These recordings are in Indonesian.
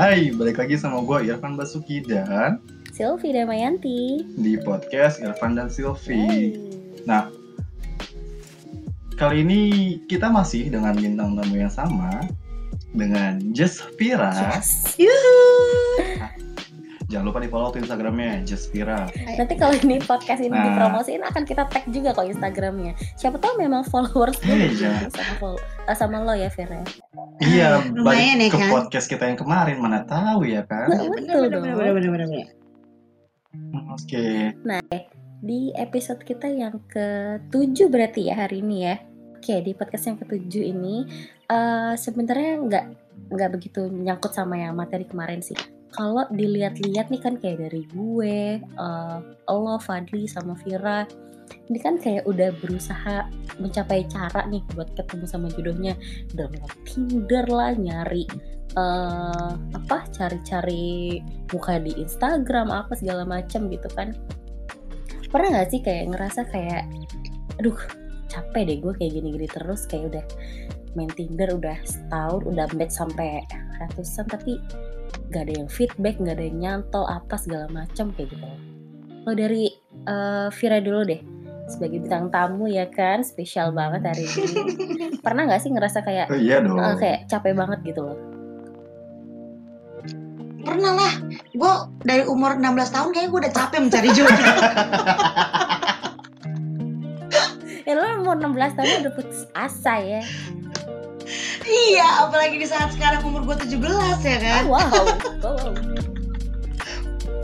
Hai, balik lagi sama gue Irfan Basuki dan Silvi Damayanti. di podcast Irfan dan Silvi. Nah, kali ini kita masih dengan bintang tamu yang sama dengan Jaspira. Yes. Jangan lupa di follow tuh Instagramnya Jaspira. Nanti kalau ini podcast ini Nah. dipromosiin akan kita tag juga kok Instagramnya. Siapa tahu memang followers Iya. sama follow- sama lo ya Vera. Iya, lumayan balik ya, ke kan? podcast kita yang kemarin mana tahu ya kan? Betul dong. Oke. Di episode kita yang ke-7 berarti ya hari ini ya. Oke, di podcast yang ke-7 ini eh sebenarnya nggak nggak begitu nyangkut sama yang materi kemarin sih. Kalau dilihat-lihat nih kan kayak dari gue, eh lo, Fadli, sama Vira, ini kan kayak udah berusaha mencapai cara nih buat ketemu sama jodohnya download Tinder lah, nyari eh apa, cari-cari muka di Instagram apa segala macam gitu kan. Pernah nggak sih kayak ngerasa kayak, aduh capek deh gue kayak gini-gini terus kayak udah main Tinder udah setahun udah match sampai ratusan tapi gak ada yang feedback gak ada yang nyantol apa segala macam kayak gitu. Kalau dari eh, Vira dulu deh sebagai bintang tamu ya kan spesial banget hari ini. Pernah nggak sih ngerasa kayak Oh iya dong. eh, kayak capek banget gitu loh? Pernah lah, gue dari umur 16 tahun kayaknya gue udah capek mencari jodoh. ya lo umur 16 tahun udah putus asa ya iya, apalagi di saat sekarang umur gue 17 ya kan. oh, wow wow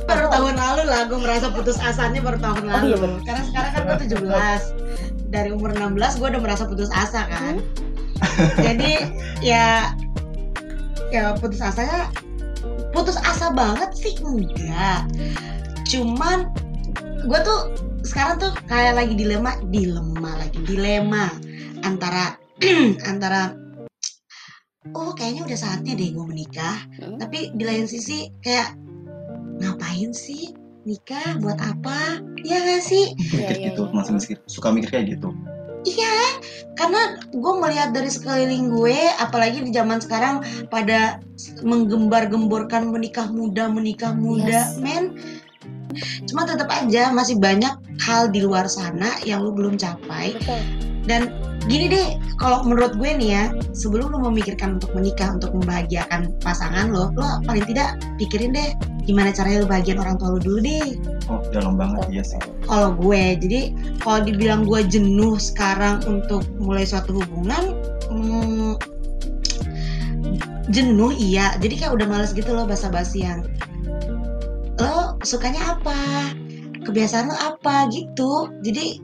Baru tahun lalu lah gue merasa putus asanya baru tahun Oh, lalu. iya, bener. Karena sekarang kan gue 17. Dari umur 16 gue udah merasa putus asa kan. Jadi ya ya putus asanya putus asa banget sih enggak. Cuman gue tuh sekarang tuh kayak lagi dilema, dilema lagi, dilema antara antara oh kayaknya udah saatnya deh gue menikah. Hmm. Tapi di lain sisi kayak ngapain sih nikah buat apa? Ya gak sih? Mikir iya, gitu, iya. masih mikir, suka mikir kayak gitu. Iya, karena gue melihat dari sekeliling gue, apalagi di zaman sekarang pada menggembar-gemborkan menikah muda, menikah muda, Yes. men. Cuma tetap aja masih banyak hal di luar sana yang lu belum capai. betul Dan gini deh, kalau menurut gue nih ya, sebelum lu memikirkan untuk menikah, untuk membahagiakan pasangan lo, lo paling tidak pikirin deh gimana caranya lu bahagian orang tua lu dulu deh. Oh, dalam banget iya sih. kalau gue jadi kalau dibilang gue jenuh sekarang untuk mulai suatu hubungan hmm, jenuh iya. Jadi kayak udah males gitu loh basa-basian. Lo sukanya apa? Kebiasaan lo apa? Gitu. Jadi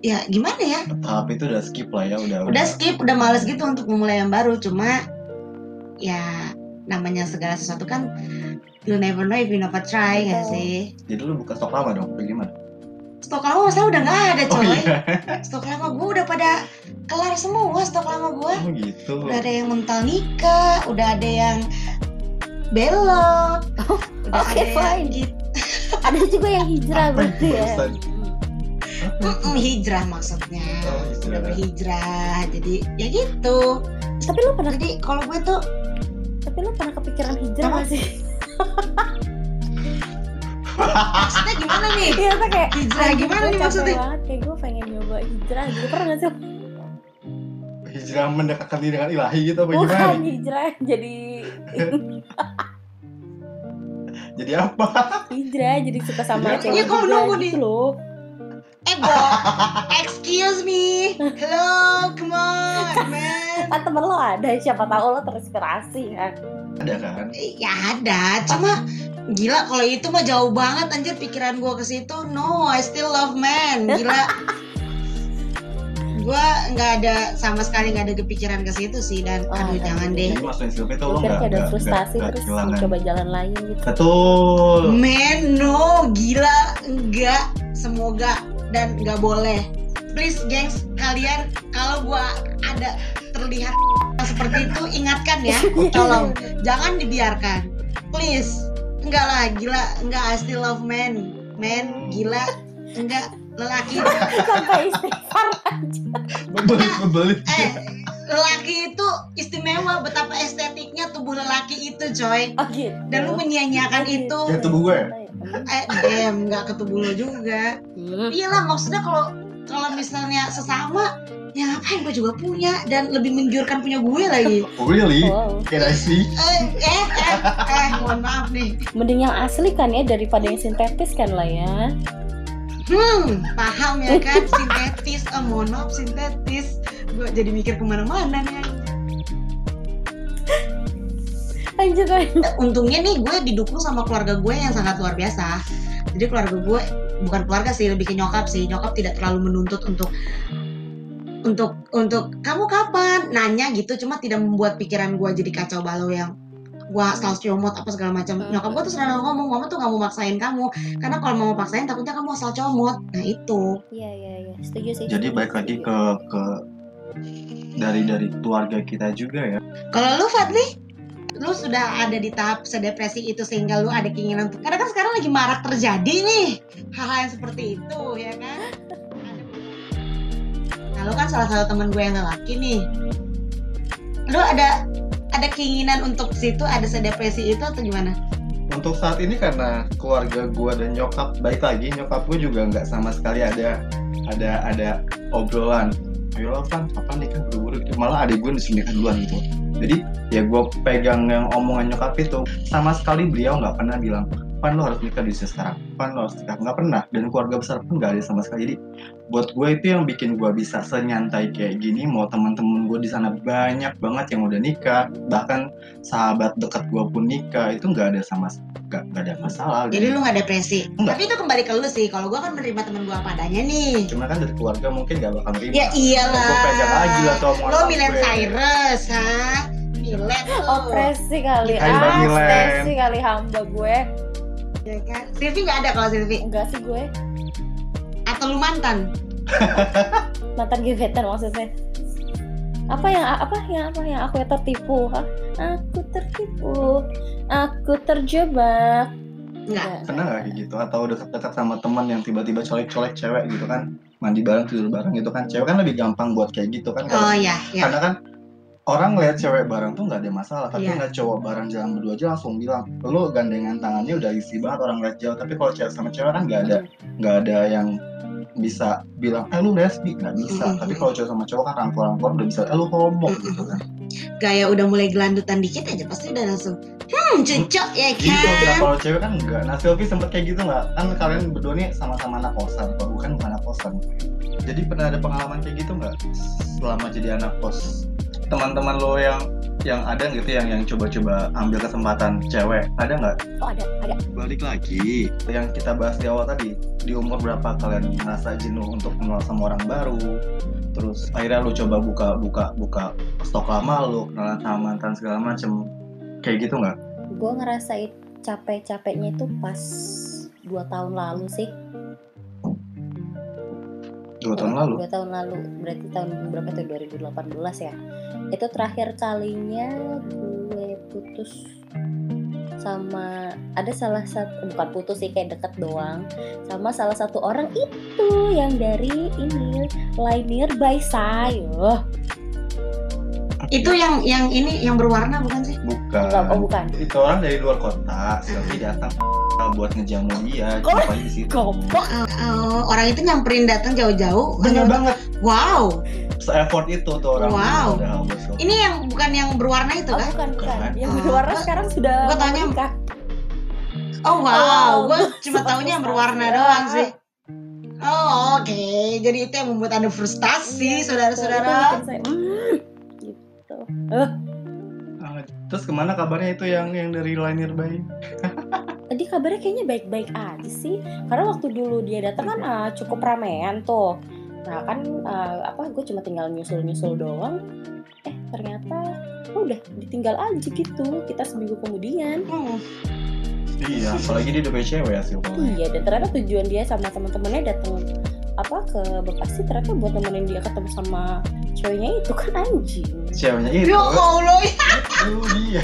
ya gimana ya Tahap itu udah skip lah ya, udah. udah skip udah males gitu untuk memulai yang baru cuma ya namanya segala sesuatu kan you never know if you never try gak Betul. sih Jadi lu buka stok lama dong, bagaimana? stok lama masalah udah nggak ada Oh coy iya. stok lama gue udah pada kelar semua stok lama gue Oh gitu. udah ada yang mental nikah udah ada yang belok Oh, oke, ada yang fine. gitu ada juga yang hijrah berarti ya? Mm-mm, hijrah maksudnya Oh, hijrah. udah berhijrah jadi ya gitu tapi lo pernah jadi kalau gue tuh tapi lo pernah kepikiran hijrah Apa? gak sih maksudnya gimana nih iya tuh kayak Hijrah "Anjing, gimana gue nih maksudnya?" banget kayak gue pengen nyoba hijrah gitu pernah gak sih Hijrah mendekatkan diri dengan ilahi gitu apa gimana? bukan hijrah jadi Jadi apa? hijrah jadi suka sama Iya, cewek iya, kok menunggu nih? gitu loh ego excuse me. Hello come on man. kan temen lo ada siapa tahu lo terinspirasi kan? Ada kan? ya ada. Cuma gila kalau itu mah jauh banget anjir pikiran gue ke situ. No I still love man. Gila. Gue nggak ada sama sekali nggak ada kepikiran ke situ sih dan Oh, aduh jangan deh. Jadi lo nggak kayak ada frustasi nggak terus kehilangan. mencoba jalan lain gitu. Betul. man no gila enggak. Semoga dan nggak boleh. Please gengs kalian kalau gue ada terlihat seperti itu ingatkan ya tolong. Jangan dibiarkan. Please enggak lah gila enggak I still love man man gila enggak lelaki. Sampai istighfar Bebelit bebelit. eh lelaki itu istimewa betapa estetiknya tubuh lelaki itu coy Oh gitu. dan lu menyia-nyiakan Oh, gitu. itu Ya, tubuh gue. eh nggak ke tubuh lu juga Hmm. iyalah maksudnya kalau kalau misalnya sesama ya ngapain gue juga punya dan lebih menggiurkan punya gue lagi Oh, really? Wow. Can I see? eh eh eh, eh mohon maaf nih Mending yang asli kan ya daripada yang sintetis kan lah ya. hmm paham ya kan sintetis eh, mohon maaf sintetis gue jadi mikir ke mana-mana nih Lanjut lanjut. untungnya nih gue didukung sama keluarga gue yang sangat luar biasa. Jadi keluarga gue bukan keluarga sih lebih ke nyokap sih. Nyokap tidak terlalu menuntut untuk untuk untuk kamu kapan? Nanya gitu cuma tidak membuat pikiran gue jadi kacau balau yang gue selalu comot apa segala macam. Nyokap gue tuh selalu ngomong mama tuh gak mau maksain kamu. Karena kalau mau paksain takutnya kamu asal comot. Nah itu. Iya iya iya. Setuju sih. Jadi baik lagi ke ke dari dari keluarga kita juga ya. kalau lu Fadli lu sudah ada di tahap sedepresi itu sehingga lu ada keinginan untuk karena kan sekarang lagi marak terjadi nih hal-hal yang seperti itu ya kan nah lu kan salah satu teman gue yang lelaki nih lu ada ada keinginan untuk situ ada sedepresi itu atau gimana Untuk saat ini karena keluarga gue dan nyokap baik lagi nyokap gue juga nggak sama sekali ada ada ada obrolan. Ayo lah kan, kapan nikah buru-buru gitu. Malah adik gue disuruh nikah duluan gitu. Jadi ya gue pegang yang omongan nyokap itu sama sekali beliau nggak pernah bilang pan lo harus nikah di usia sekarang pan lo harus nikah nggak pernah dan keluarga besar pun nggak ada sama sekali jadi buat gue itu yang bikin gue bisa senyantai kayak gini mau teman-teman gue di sana banyak banget yang udah nikah bahkan sahabat dekat gue pun nikah itu nggak ada sama nggak nggak ada masalah jadi gitu. lu gak depresi Enggak. tapi itu kembali ke lu sih kalau gue kan menerima teman gue apa adanya nih cuma kan dari keluarga mungkin nggak bakal nerima ya iyalah gue pegang lagi lah tuh lo Milen. Cyrus ha Milen Opresi kali. Ah, Milen. opresi kali hamba gue. Ya kan Silvi gak ada kalau Silvi Enggak sih gue. atau lu mantan Mantan gebetan maksudnya. Apa yang apa yang apa yang aku yang tertipu? Hah? Aku tertipu. Aku terjebak. Enggak. pernah nggak kayak gitu atau dekat-dekat sama teman yang tiba-tiba colek-colek cewek gitu kan mandi bareng tidur bareng gitu kan cewek kan lebih gampang buat kayak gitu kan oh iya ya karena kan orang lihat cewek bareng tuh nggak ada masalah tapi Iya. nggak cowok bareng jalan berdua aja langsung bilang lu gandengan tangannya udah isi banget orang lihat jauh. Tapi kalau cewek sama cewek kan nggak ada nggak ada yang bisa bilang eh lu lesbi. Nggak bisa. Mhm. tapi kalau cewek sama cowok kan rangkul-rangkul udah bisa eh lu homo Mhm. gitu kan. Gaya udah mulai gelandutan dikit aja pasti udah langsung hmm cocok ya gitu nah kan kalau cewek kan enggak nah Sylvie sempet kayak gitu nggak? Kan kalian berdua nih sama-sama anak kosan atau bukan bukan anak kosan? Jadi pernah ada pengalaman kayak gitu nggak? Selama jadi anak kos teman-teman lo yang yang ada gitu yang yang coba-coba ambil kesempatan cewek ada nggak? Oh ada ada. balik lagi. Yang kita bahas di awal tadi di umur berapa kalian merasa jenuh untuk kenal sama orang baru? Terus akhirnya lu coba buka buka buka stok lama lu kenalan sama mantan segala macem. Kayak gitu nggak? Gue ngerasain capek-capeknya itu pas dua tahun lalu sih. Dua tahun lalu Dua tahun lalu. Berarti tahun berapa tuh? 2018 ya. Itu terakhir kalinya gue putus sama ada salah satu bukan putus sih kayak deket doang sama salah satu orang itu yang dari ini Liner by Sayo itu yang yang ini yang berwarna bukan sih? Bukan. Enggak, oh bukan. Itu orang dari luar kota Sylvie datang buat ngejamu dia Kok? di situ? Goblok. Oh, orang itu nyamperin datang jauh-jauh. Bener banget. Wow. Se-effort itu tuh orang Wow. Ini yang bukan yang berwarna itu oh kan bukan bukan. Bukan. yang berwarna sekarang sudah Gua taunya- menikah. oh wow. Oh, gue cuma tahunya yang berwarna doang sih. Oh oke, jadi itu yang membuat anda frustasi, Iya, saudara-saudara. "Hmm," gitu. Eh, Ah, terus ke mana kabarnya itu yang yang dari liner bayi? Tadi kabarnya kayaknya baik-baik aja sih. Karena waktu dulu dia datang kan ah, cukup ramean tuh. Nah kan ah, apa gue cuma tinggal nyusul-nyusul doang. Eh ternyata udah ditinggal aja gitu kita seminggu kemudian. Hmm, iya apalagi dia udah punya cewek ya sih iya dan ternyata tujuan dia sama teman-temannya datang apa ke Bekasi ternyata buat nemenin dia ketemu sama ceweknya itu kan anjing. Ceweknya itu. Ya Allah, itu dia.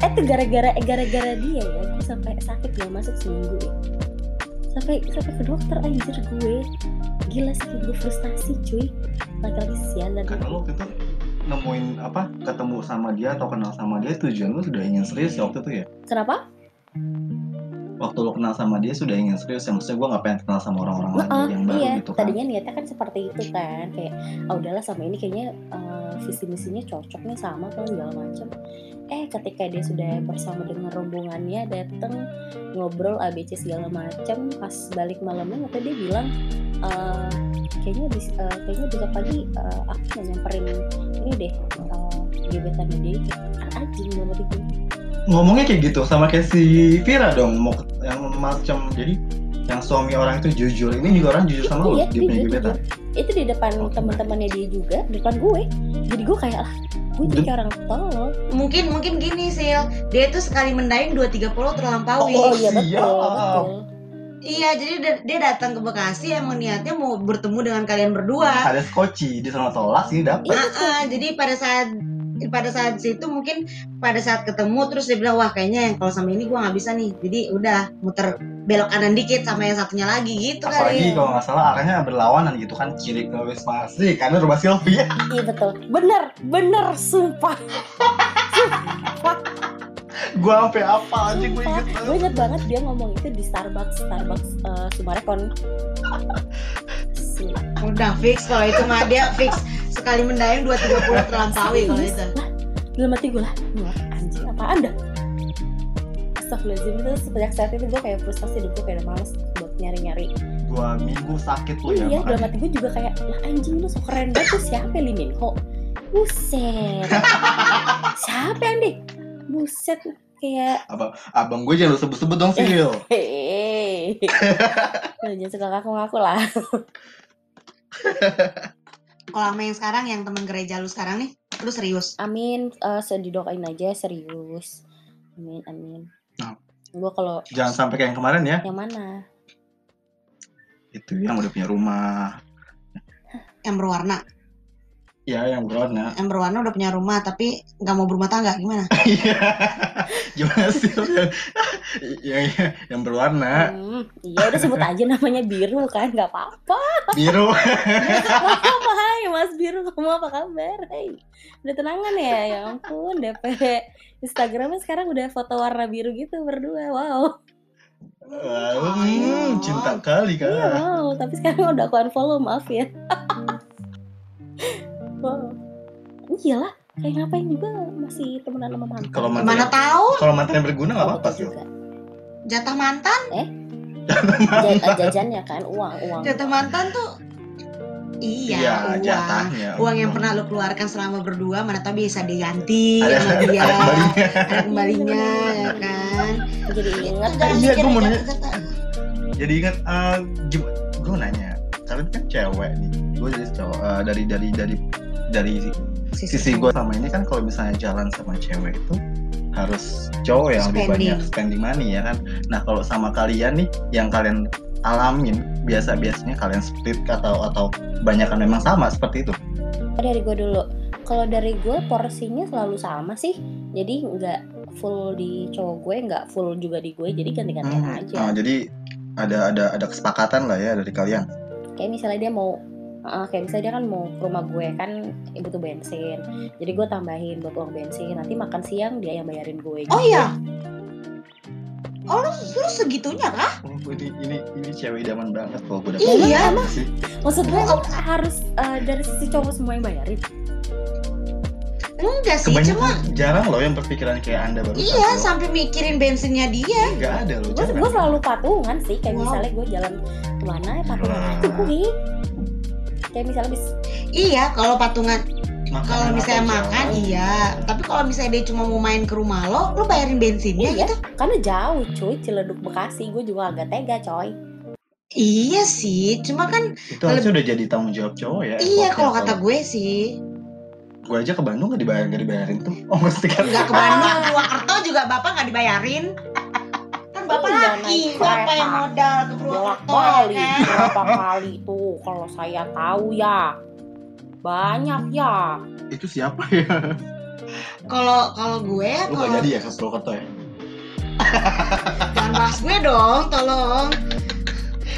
Eh itu gara-gara eh, gara-gara dia ya? Gue sampai sakit gak masuk seminggu deh sampai sampai ke dokter anjir gue. Gila sih gue frustasi cuy. Laki-laki sialan karena waktu itu nemuin apa ketemu sama dia atau kenal sama dia tujuan lu sudah ingin serius ya waktu itu ya? Kenapa? Waktu lu kenal sama dia sudah ingin serius ya. Maksudnya gue nggak pengen kenal sama orang-orang lagi Heeh, yang baru iya, gitu kan. Tadinya niatnya kan seperti itu kan. Kayak oh udahlah sama ini kayaknya eh, visi misinya cocok nih sama kalau segala macam eh ketika dia sudah bersama dengan rombongannya datang ngobrol ABC segala macam pas balik malamnya waktu dia bilang eh, kayaknya bis- eh, kayaknya besok pagi eh, aku mau nyamperin ini deh eh, gebetannya dia. Itu kan anjing banget itu ngomongnya kayak gitu sama kayak si Vira dong mau macam jadi yang suami orang itu jujur. Ini juga orang jujur sama lu iya dia punya gebetan. Itu di depan Oh, teman-temannya dia juga di depan gue. Jadi gue kayak lah gue jadi orang tolol. Mungkin mungkin gini Sil, dia tuh sekali mendaing dua tiga pulau terlampaui. Oh, Oh iya betul. Iya, jadi dia- datang ke Bekasi emang niatnya mau bertemu dengan kalian berdua. ada skoci di sana tolak sih dapet. Iya. Ah, ah, jadi pada saat pada saat situ mungkin pada saat ketemu terus dia bilang wah kayaknya yang kalau sama ini gua nggak bisa nih jadi udah muter belok kanan dikit sama yang satunya lagi gitu apalagi kali kalau nggak salah arahnya berlawanan gitu kan kiri ke Wisma Asri karena rumah Sylvia Iya betul. Bener, bener, sumpah. gue sampai apa aja gue Sumpah. inget Gue banget inget banget dia ngomong itu di Starbucks, Starbucks eh, Sumarekon. Udah fix kalau itu mah dia fix sekali mendayung dua tiga puluh terlampaui kalau itu Lah, dalam hati gue lah, anjing apa anda? Astagfirullahaladzim itu sejak saat itu gue kayak frustasi dan gue kayak udah males buat nyari-nyari dua minggu sakit lu ya Iya, dalam hati gue juga kayak, lah anjing lu so keren banget tuh siapa Lee Min Ho? Buset. siapa yang deh? Buset. Kayak, abang gue jangan lu sebut-sebut dong sih. Lu Jangan suka ngaku-ngaku lah. kalau sama yang sekarang yang teman gereja lu sekarang nih lu serius Amin, eh sedih doain aja serius. Amin, amin. Nah. Gue kalau jangan sampai kayak yang kemarin ya yang mana? itu yang udah punya rumah yang berwarna ya yang berwarna yang berwarna udah punya rumah tapi nggak mau berumah tangga gimana Iya. gimana sih yang yang, yang berwarna Hmm, iya udah sebut aja namanya biru kan, nggak apa-apa. biru apa hai Mas Biru kamu apa kabar? Hai. Udah tenangan ya? Ya ampun, DP Instagramnya sekarang udah foto warna biru gitu berdua. Wow. Wah, hmm, cinta kali Iya, kan wow. Tapi sekarang udah aku unfollow, maaf ya. Iyalah, kayak ngapain juga masih temenan sama mantan. Kalau mantan- mana tahu? Kalau mantannya berguna nggak apa-apa betul sih. jatah mantan? Ja- jajannya kan uang, uang. jatah mantan tuh iya, iya uang. jatahnya uang yang pernah lu keluarkan selama berdua mana tahu bisa diganti ada sama dia. ada kembalinya. Ada kembalinya ya kan? Jadi ingat jangan Iya, gua mau nanya. jadi ingat eh, gimana gue nanya kalian kan cewek nih. Gue dari cowok eh, dari dari dari dari sisi gue sama ini kan kalau misalnya jalan sama cewek itu harus cowok yang lebih Spending. banyak spending money ya kan? Nah kalau sama kalian nih yang kalian alamin biasa biasanya kalian split atau atau banyakan memang sama seperti itu? Dari gue dulu. Kalau dari gue porsinya selalu sama sih. Jadi nggak full di cowok gue nggak full juga di gue. Jadi ganti-gantian Hmm, aja. Oh, jadi ada ada ada kesepakatan lah ya dari kalian? Kayak misalnya dia mau uh, kayak misalnya dia kan mau ke rumah gue kan butuh bensin. Jadi gue tambahin buat uang bensin nanti makan siang dia yang bayarin gue oh gitu. iya? Oh lu, lu segitunya kah? Oh, ini ini ini cewek idaman banget kalau gue Iya, emang. maksud gue harus uh, dari sisi cowok semua yang bayarin. Enggak sih kebanyakan cuma jarang loh yang berpikiran kayak anda baru iya sampai mikirin bensinnya dia. Nggak ada loh gue selalu patungan sih kayak Wow. misalnya gue jalan ke mana ya patungan aja gue kayak misalnya bis iya kalau patungan. Kalau misalnya makan jalan. iya. Tapi kalau misalnya dia cuma mau main ke rumah lo lu bayarin bensinnya Iya, gitu? karena jauh cuy, Ciledug Bekasi, gue juga agak tega coy. iya sih cuma kan itu harusnya udah jadi tanggung jawab cowok ya iya kalau kata gue sih. Gue aja ke Bandung gak dibayar gak dibayarin tuh. Oh mesti kan nggak ke Bandung Purwakarta juga bapak nggak dibayarin bapak laki naik bapak yang modal ke ya balik kan? berapa kali tuh kalau saya tahu ya. Banyak ya. itu siapa ya? Kalau kalau gue lu kalau gak jadi ya ke Purwokerto ya? Jangan bahas gue dong tolong.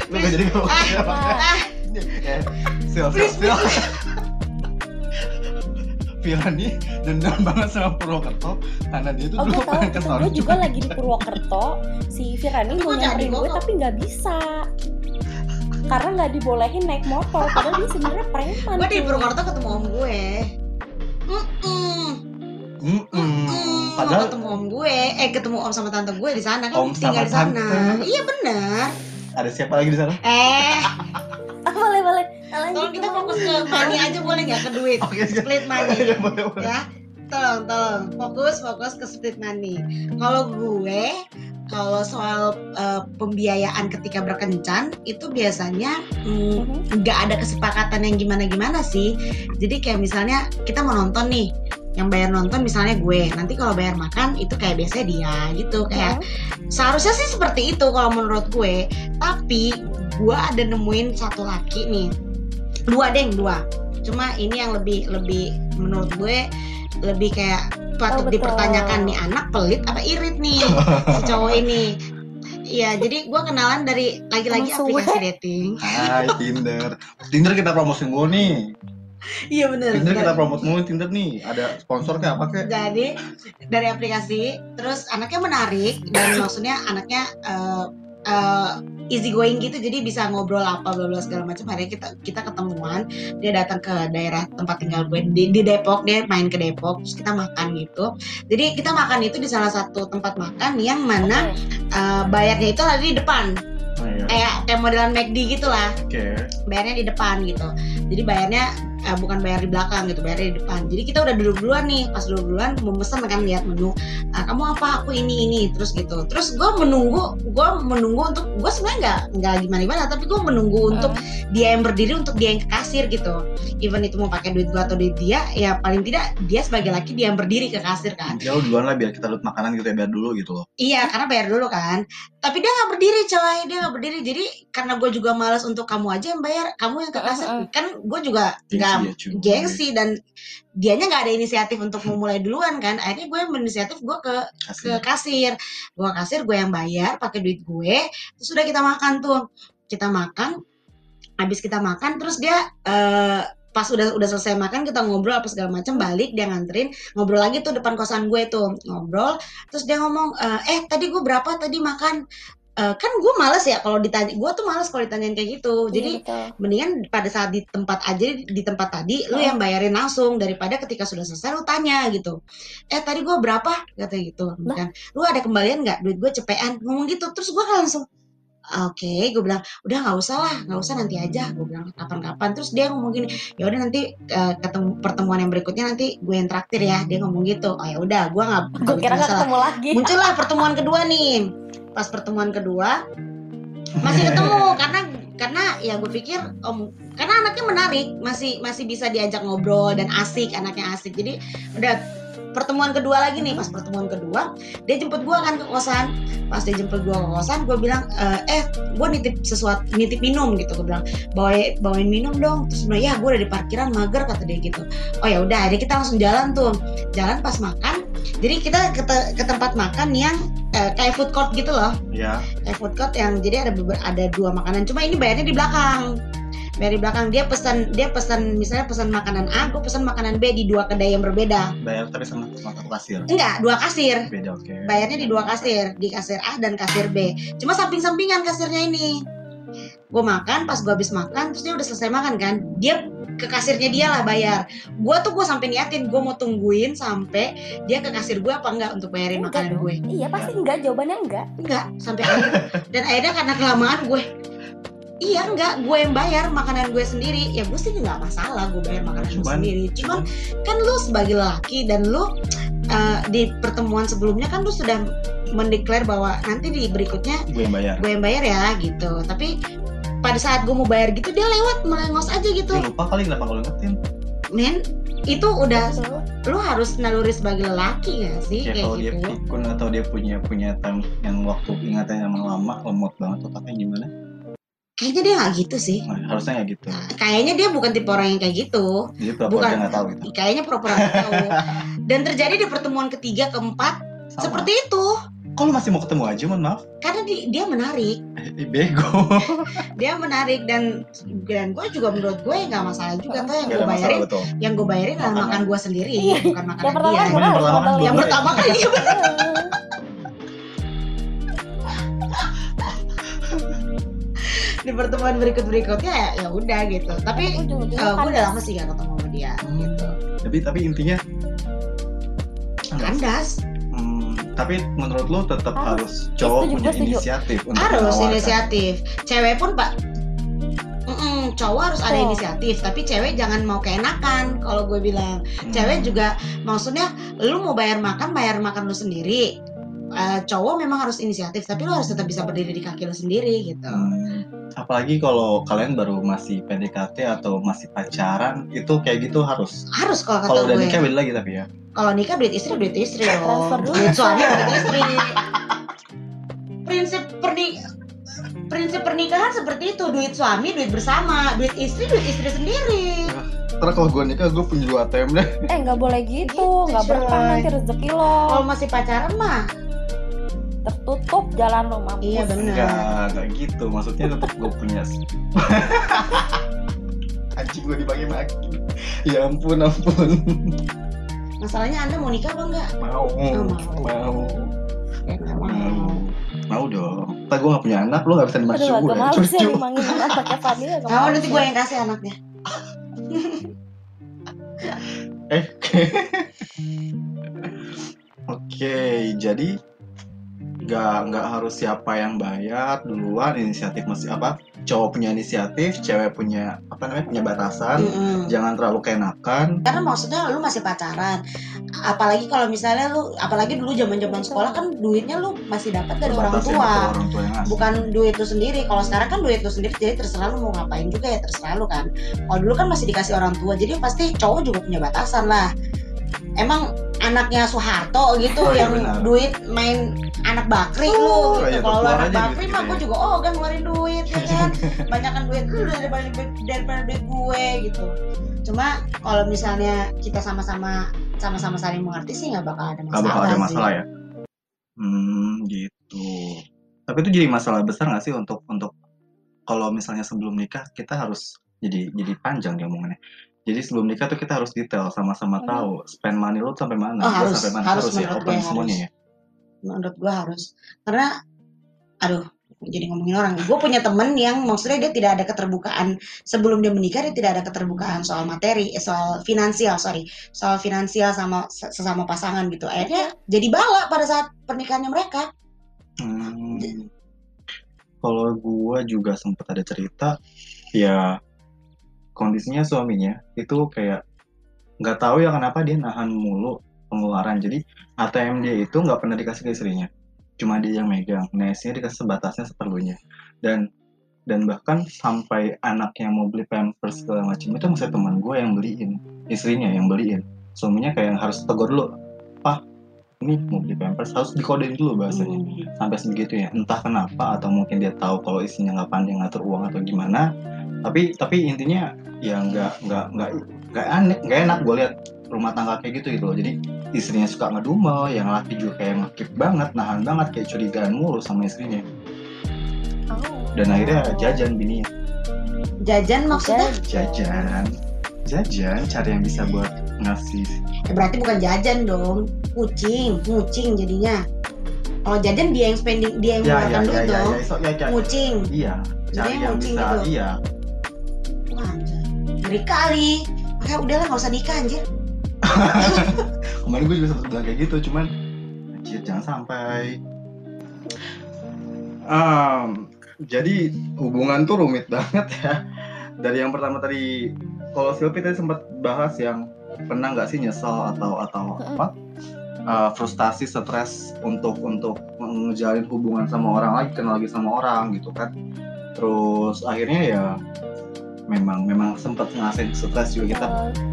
Lu gak jadi ke Purwokerto ah Eh, sil sil sil Firani dendam banget sama Purwokerto karena dia tuh Oh dulu pengen ke gue juga lagi di Purwokerto si Firani Tapi mau nyamperin gue tapi nggak bisa karena nggak dibolehin naik motor padahal dia sebenarnya preman gue di. Purwokerto ketemu om gue Mm-mm. Mm-mm. Mm, Padahal ketemu om gue, eh ketemu om sama tante gue di sana kan Om tinggal di sana. tante. Iya benar. ada siapa lagi di sana? Eh, boleh boleh tolong kita dong. fokus ke money aja boleh nggak ke duit? Siap. Split money, Iya, ya. Tolong, tolong fokus, fokus ke split money. Kalau gue, kalau soal eh, pembiayaan ketika berkencan itu biasanya mm, nggak ada kesepakatan yang gimana-gimana sih. Jadi kayak misalnya kita mau nonton nih, yang bayar nonton misalnya gue, nanti kalau bayar makan itu kayak biasanya dia gitu kayak Mhm. seharusnya sih seperti itu kalau menurut gue. Tapi gue ada nemuin satu laki nih, dua deng dua. Cuma ini yang lebih lebih menurut gue lebih kayak patut Oh, betul. dipertanyakan nih anak pelit apa irit nih si cowok ini. Iya, jadi gue kenalan dari lagi-lagi aplikasi dating. Hai Tinder. Tinder kita promosi mulu nih. Iya bener. Tinder kita promote mulu Tinder nih. Ada sponsor kayak apa kayak? jadi dari aplikasi terus anaknya menarik dan maksudnya anaknya eh, eh, easy going gitu jadi bisa ngobrol apa bla bla segala macam. Hari kita kita ketemuan dia datang ke daerah tempat tinggal gue di, di Depok dia main ke Depok terus kita makan gitu. Jadi kita makan itu di salah satu tempat makan yang mana eh, bayarnya itu ada di depan Oh, iya. kayak kayak modelan McD gitu lah Oke. bayarnya di depan gitu jadi bayarnya eh, bukan bayar di belakang gitu bayarnya di depan jadi kita udah duduk duluan nih pas duduk duluan mau pesan kan lihat menu "Ah, kamu apa aku ini ini terus gitu terus gue menunggu gue menunggu untuk gue sebenarnya nggak nggak gimana gimana tapi gue menunggu untuk dia yang berdiri untuk dia yang ke kasir gitu even itu mau pakai duit gue atau duit dia ya paling tidak dia sebagai laki dia yang berdiri ke kasir kan Jauh duluan lah biar kita lihat makanan gitu ya biar dulu gitu loh. Iya, karena bayar dulu kan. Tapi dia nggak berdiri, coy. Dia nggak berdiri. Jadi karena gue juga malas untuk kamu aja yang bayar, kamu yang ke kasir. Heeh, heeh. Kan gue juga Gengsi nggak ya, cuy. gengsi dan dianya nggak ada inisiatif untuk memulai duluan kan. Akhirnya gue yang berinisiatif gue ke ke Kasih. kasir. Gue kasir, gue yang bayar pakai duit gue. Terus udah kita makan tuh. Kita makan. Habis kita makan, terus dia eh, pas udah udah selesai makan kita ngobrol apa segala macam balik dia nganterin ngobrol lagi tuh depan kosan gue tuh ngobrol terus dia ngomong "Eh, eh tadi gue berapa tadi makan Eh, kan gue males ya kalau ditanya gue tuh males kalau ditanyain kayak gitu. Jadi Iya, betul. mendingan pada saat di tempat aja di tempat tadi lu Oh. yang bayarin langsung daripada ketika sudah selesai lu tanya gitu. Eh tadi gue berapa? Katanya gitu. Kan lu ada kembalian nggak? Duit gue cepean ngomong gitu terus gue kan langsung oke gue bilang udah nggak usah lah nggak usah nanti aja. Gue bilang kapan-kapan. Terus dia ngomong gini ya udah nanti eh, ketemu pertemuan yang berikutnya nanti gue yang traktir ya. Dia ngomong gitu. Oh ya udah gue nggak gue kira ketemu lagi. Muncullah pertemuan kedua nih pas pertemuan kedua masih ketemu. Karena karena ya gue pikir om karena anaknya menarik. Masih masih bisa diajak ngobrol dan asik anaknya asik. Jadi udah pertemuan kedua lagi nih. Pas pertemuan kedua dia jemput gue kan ke kosan. Pas dia jemput gue ke kosan gue bilang "Eh, eh gue nitip sesuatu nitip minum gitu. Gue bilang bawain bawain minum dong. Terus bilang ya gue udah di parkiran mager kata dia gitu. Oh ya udah. Jadi kita langsung jalan tuh. Jalan pas makan jadi kita ke, ke tempat makan yang eh, kayak food court gitu loh. Ya. kayak food court yang jadi ada ada dua makanan. Cuma ini bayarnya di belakang. Bayar di belakang. Dia pesan dia pesan misalnya pesan makanan A gue pesan makanan B di dua kedai yang berbeda. Bayar tapi sama sama kasir. enggak dua kasir. Beda oke. bayarnya di dua kasir. Di kasir A dan kasir B. Cuma samping-sampingan kasirnya ini gue makan pas gue habis makan terus dia udah selesai makan kan? Dia ke kasirnya dia lah bayar. Gue tuh gue sampai niatin gue mau tungguin sampai dia ke kasir gue apa enggak untuk bayarin Enggak makanan dong. gue? Iya pasti enggak. Jawabannya enggak. Enggak sampai akhir. Dan akhirnya karena kelamaan gue. Iya enggak. Gue yang bayar makanan gue sendiri. Ya gue sih nggak masalah gue bayar makanan gue sendiri. Cuman kan lu sebagai lelaki dan lu eh, di pertemuan sebelumnya kan lu sudah mendeklar bahwa nanti di berikutnya Gue yang bayar. gue yang bayar ya gitu. Tapi pada saat gue mau bayar gitu dia lewat melengos aja gitu Dia lupa kali kenapa kalau ingetin. men itu udah lu harus naluri sebagai lelaki gak sih Kayak kayak kalau dia gitu pikun atau dia punya punya time yang waktu ingatannya yang lama lemot banget otaknya gimana? kayaknya dia nggak gitu sih Nah, harusnya nggak gitu. kayaknya dia bukan tipe orang yang kayak gitu Jadi pura-pura Bukan. dia nggak tahu gitu. kayaknya pura-pura tahu dan terjadi di pertemuan ketiga keempat Sama. seperti itu Kok lu masih mau ketemu aja, mohon maaf? karena di- dia menarik Eh, bego. dia menarik dan dan gue juga menurut gue nggak masalah juga tuh yang gue masalah bayarin betul. yang gue bayarin adalah makan gue sendiri Iya. bukan Yang makanan pertama dia Emang yang pertama kan yang pertama kan iya di pertemuan berikut berikutnya ya ya udah gitu tapi ujung-ujungnya eh, gue udah kandas. lama sih gak ketemu sama dia Hmm. gitu Tapi tapi intinya kandas Hmm, tapi menurut lu tetap Harus. harus cowok Setuju, punya setuju. inisiatif untuk harus menawarkan. inisiatif cewek pun pak Mm-mm, cowok harus ada Betul. inisiatif tapi cewek jangan mau keenakan kalau gue bilang Hmm. cewek juga maksudnya lu mau bayar makan bayar makan lu sendiri Eh, cowok memang harus inisiatif tapi lu harus tetap bisa berdiri di kaki lu sendiri gitu. Hmm, apalagi kalau kalian baru masih PDKT atau masih pacaran itu kayak gitu harus. harus kalau kata Kalau udah gue. nikah beda lagi tapi ya. kalau nikah duit istri duit istri dulu. duit suami duit istri. Prinsip perni prinsip pernikahan seperti itu. Duit suami duit bersama. Duit istri duit istri sendiri. Ntar kalau gue nikah gue punya dua ATM deh. Eh nggak boleh gitu, Gitu, nggak berkah coy. nanti rezeki kalau lo masih pacaran mah tertutup jalan lo mampus. iya benar Enggak, enggak gitu. Maksudnya tetap gue punya. Anjing gue dibagi-bagi. Ya ampun, ampun. masalahnya anda mau nikah apa enggak Mau, mau. mau, ya nggak mau. mau Mau dong. Ntar gue gak punya anak, lu gak bisa Aduh dimaksud gue ya. malu sih Cucu. emangin anaknya Fadli agak Mau nanti sih. gue yang kasih anaknya Eh. Oke, jadi nggak nggak harus siapa yang bayar duluan inisiatif masih apa cowok punya inisiatif cewek punya apa namanya punya batasan Mm-mm. jangan terlalu keenakan. Karena maksudnya lu masih pacaran. Apalagi kalau misalnya lu apalagi dulu zaman zaman sekolah kan duitnya lu masih dapat dari orang tua. orang tua bukan duit lu sendiri. Kalau sekarang kan duit lu sendiri jadi terserah lu mau ngapain juga ya terserah lu kan. Kalau dulu kan masih dikasih orang tua jadi pasti cowok juga punya batasan lah emang anaknya Soeharto gitu Oh, iya, yang benar. duit main anak bakri Oh, lu iya, gitu. kalau lu anak bakri duit mah gitu gue ya. juga oh kan ngeluarin duit ya kan banyakan duit lu daripada daripada duit gue gitu cuma kalau misalnya kita sama-sama sama-sama saling mengerti sih nggak bakal ada nggak masalah bakal ada sih. masalah ya hmm gitu tapi itu jadi masalah besar nggak sih untuk untuk kalau misalnya sebelum nikah kita harus jadi jadi panjang ya omongannya jadi sebelum nikah tuh kita harus detail sama-sama Hmm. tahu spend money lo sampai mana Oh, gua harus, sampai mana. harus harus, ya open gue semuanya harus. ya. Menurut gue harus. Karena aduh jadi ngomongin orang gue punya temen yang maksudnya dia tidak ada keterbukaan. Sebelum dia menikah dia tidak ada keterbukaan soal materi eh, soal finansial sorry. Soal finansial sama sesama pasangan gitu. Akhirnya jadi bala pada saat pernikahannya mereka. Hmm. Kalau gua juga sempat ada cerita, ya kondisinya suaminya itu kayak nggak tahu ya kenapa dia nahan mulu pengeluaran. Jadi ATM dia itu nggak pernah dikasih ke istrinya, cuma dia yang megang. Nah dikasih sebatasnya seperlunya. Dan dan bahkan sampai anaknya mau beli pampers segala macam itu masih teman gue yang beliin, istrinya yang beliin. Suaminya kayak harus tegur dulu, ini mau beli pampers harus dikodein dulu bahasanya. Hmm. sampai sebegitu ya. Entah kenapa atau mungkin dia tahu kalau isinya nggak pandai ngatur uang atau gimana. Tapi tapi intinya ya nggak nggak nggak nggak aneh nggak enak gue lihat rumah tangga kayak gitu gitu loh. Jadi istrinya suka ngedumel yang laki juga kayak ngekip banget nahan banget kayak curigaan mulu sama istrinya. Oh. dan akhirnya jajan bininya. Jajan maksudnya? Jajan. Jajan cari yang bisa buat ngasih. Ya berarti bukan jajan dong. Kucing ngucing jadinya. Kalau jajan dia yang spending dia yang ya ya mengeluarkan ya duit ya dong. ya, so, ya, ya, ngucing iya Jadi yang kucing bisa gitu. iya. Wah, ngeri kali. Makanya udahlah nggak usah nikah anjir kemarin gue juga sempat bilang kayak gitu cuman anjir jangan sampai. Em, jadi hubungan tuh rumit banget ya. Dari yang pertama tadi kalau Silvi tadi sempat bahas yang pernah nggak sih nyesel atau atau apa? Eh, frustasi stres untuk untuk ngejalin hubungan sama orang lagi kenal lagi sama orang gitu kan. Terus akhirnya ya memang memang sempat ngerasain stres juga kita.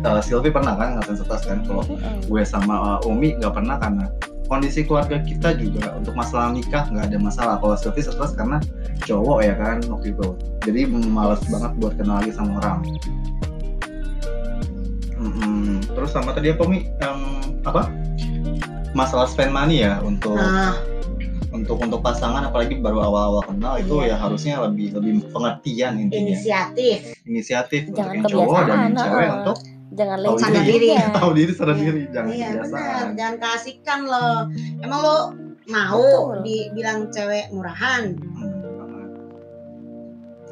Uh, Silvi pernah kan ngerasain stres kan? Kalau gue sama uh, Umi nggak pernah karena kondisi keluarga kita juga untuk masalah nikah nggak ada masalah. Kalau Silvi stres karena cowok ya kan waktu itu. Jadi males banget buat kenal lagi sama orang. Terus sama tadi apa Mi yang apa masalah spend money ya untuk nah untuk untuk pasangan apalagi baru awal-awal kenal itu Iya. ya harusnya lebih lebih pengertian intinya inisiatif inisiatif untuk Jangan yang cowok dan yang cewek heeh. untuk Jangan tahu diri diri. juga. tahu diri sadar diri jangan iya benar kebiasaan jangan keasikan lo emang lo mau Betul. dibilang cewek murahan Hmm.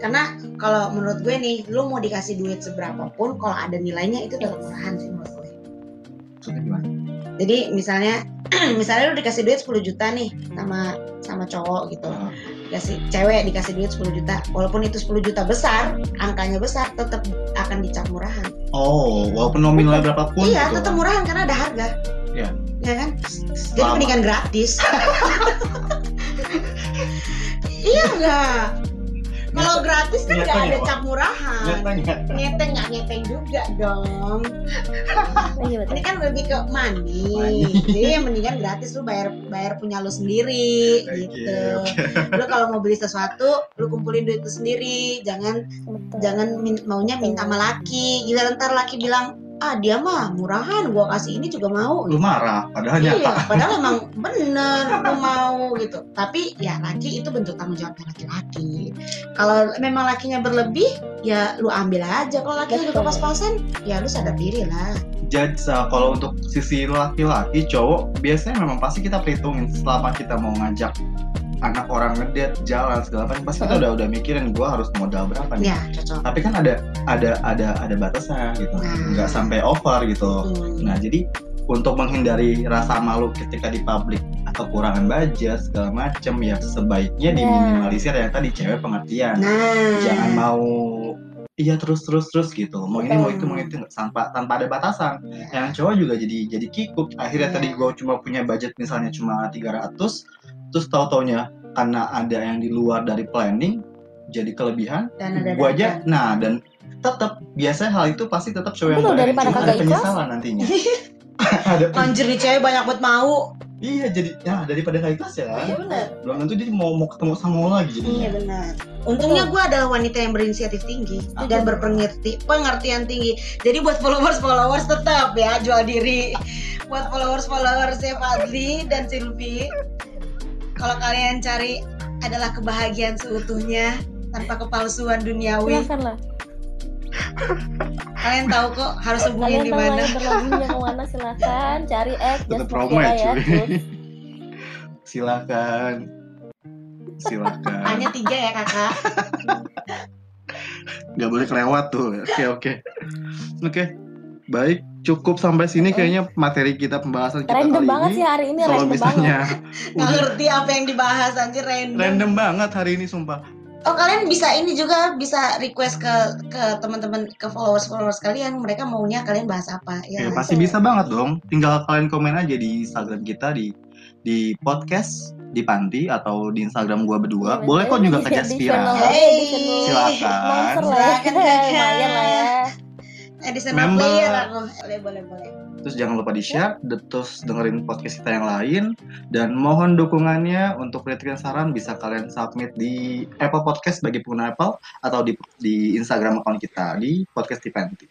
Karena kalau menurut gue nih lu mau dikasih duit seberapa pun kalau ada nilainya itu tetap murahan sih menurut gue. Jadi misalnya misalnya lu dikasih duit 10 juta nih sama sama cowok gitu. Ah, dikasih cewek dikasih duit 10 juta walaupun itu 10 juta besar angkanya besar tetap akan dicap murahan. Oh walaupun nominalnya berapapun iya gitu. tetap murahan karena ada harga. Iya. ya kan? Jadi mendingan gratis. Iya enggak kalau gratis kan nggak nyatanya, ada cap murahan. Ngeteng nggak. Ngeteng juga dong. Oh, iya ini kan lebih ke money, jadi yang mendingan gratis lu bayar bayar punya lu sendiri gitu. lu kalau mau beli sesuatu lu kumpulin duit lu sendiri. Jangan Betul. jangan min- maunya minta sama laki. Gila ntar laki bilang ah dia mah murahan gua kasih ini juga mau lu marah padahal nyata Iya, padahal emang bener lu mau gitu. Tapi ya laki itu bentuk tanggung jawabnya laki-laki. Kalau memang lakinya berlebih, ya lu ambil aja. Kalau laki udah Betul. pas-pasan, ya lu sadar diri lah. jadi sa- kalau untuk sisi laki-laki cowok biasanya memang pasti kita perhitungin selama kita mau ngajak anak orang ngedate jalan segala macam pasti kita udah udah mikirin gua harus modal berapa nih Ya cocok. tapi kan ada ada ada ada batasnya gitu Nah. nggak sampai over gitu Hmm. nah jadi untuk menghindari rasa malu ketika di publik atau kurangan budget segala macem ya sebaiknya Ya. diminimalisir yang tadi cewek pengertian Nah, jangan mau iya terus terus terus gitu mau ini mau itu mau itu tanpa tanpa ada batasan Ya. yang cowok juga jadi jadi kikuk akhirnya Iya. tadi gue cuma punya budget misalnya cuma 300 terus tahu taunya karena ada yang di luar dari planning jadi kelebihan gue aja nah dan tetap biasanya hal itu pasti tetap cowok yang Betul, daripada Cuma kagak ada ikhlas. penyesalan nantinya ada pen- Anjir nih cewek banyak buat mau. iya jadi ya daripada nggak ikhlas ya Iya benar. belum tentu dia mau mau ketemu sama lo lagi Iya jadinya benar. Untungnya gue adalah wanita yang berinisiatif tinggi dan berpengerti pengertian tinggi. Jadi buat followers followers tetap ya jual diri. Buat followers followers ya Fadli dan Silvi. Kalau kalian cari adalah kebahagiaan seutuhnya tanpa kepalsuan duniawi. Silakan lah. Kalian tahu kok harus hubungin Kalian di mana. berlabuhnya ke mana silakan cari X Tetap just promo ya, ya. cuy. Silakan silakan Hanya tiga ya kakak. nggak boleh kelewat tuh oke oke oke baik cukup sampai sini kayaknya materi kita pembahasan kita Random kali banget ini sih hari ini kalau random banget. misalnya Nggak ngerti apa yang dibahas anjir random. random banget hari ini sumpah Oh kalian bisa ini juga bisa request ke ke teman-teman ke followers followers kalian mereka maunya kalian bahas apa ya. ya, pasti bisa banget dong tinggal kalian komen aja di Instagram kita di di podcast di Panti atau di Instagram gua berdua Iya, boleh kok juga ke channel- Hey. silakan ya. Silakan. Lumayan lah ya. Member. player aku. Boleh boleh boleh. Terus jangan lupa di share terus dengerin podcast kita yang lain dan mohon dukungannya untuk kritik dan saran bisa kalian submit di Apple Podcast bagi pengguna Apple atau di di Instagram account kita di podcast Tipanti.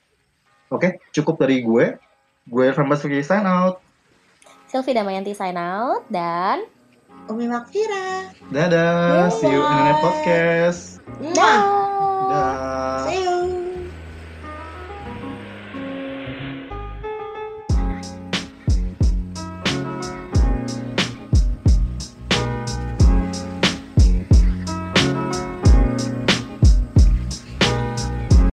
Oke, cukup dari gue. Gue Irfan Basuki sign out. Sylvie Damayanti sign out dan Umi Makfira. Dadah, see you in the next podcast. Mwah. dah. Dah.